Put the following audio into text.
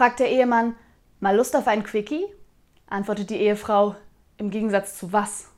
fragt der Ehemann, mal Lust auf ein Quickie? Antwortet die Ehefrau, im Gegensatz zu was?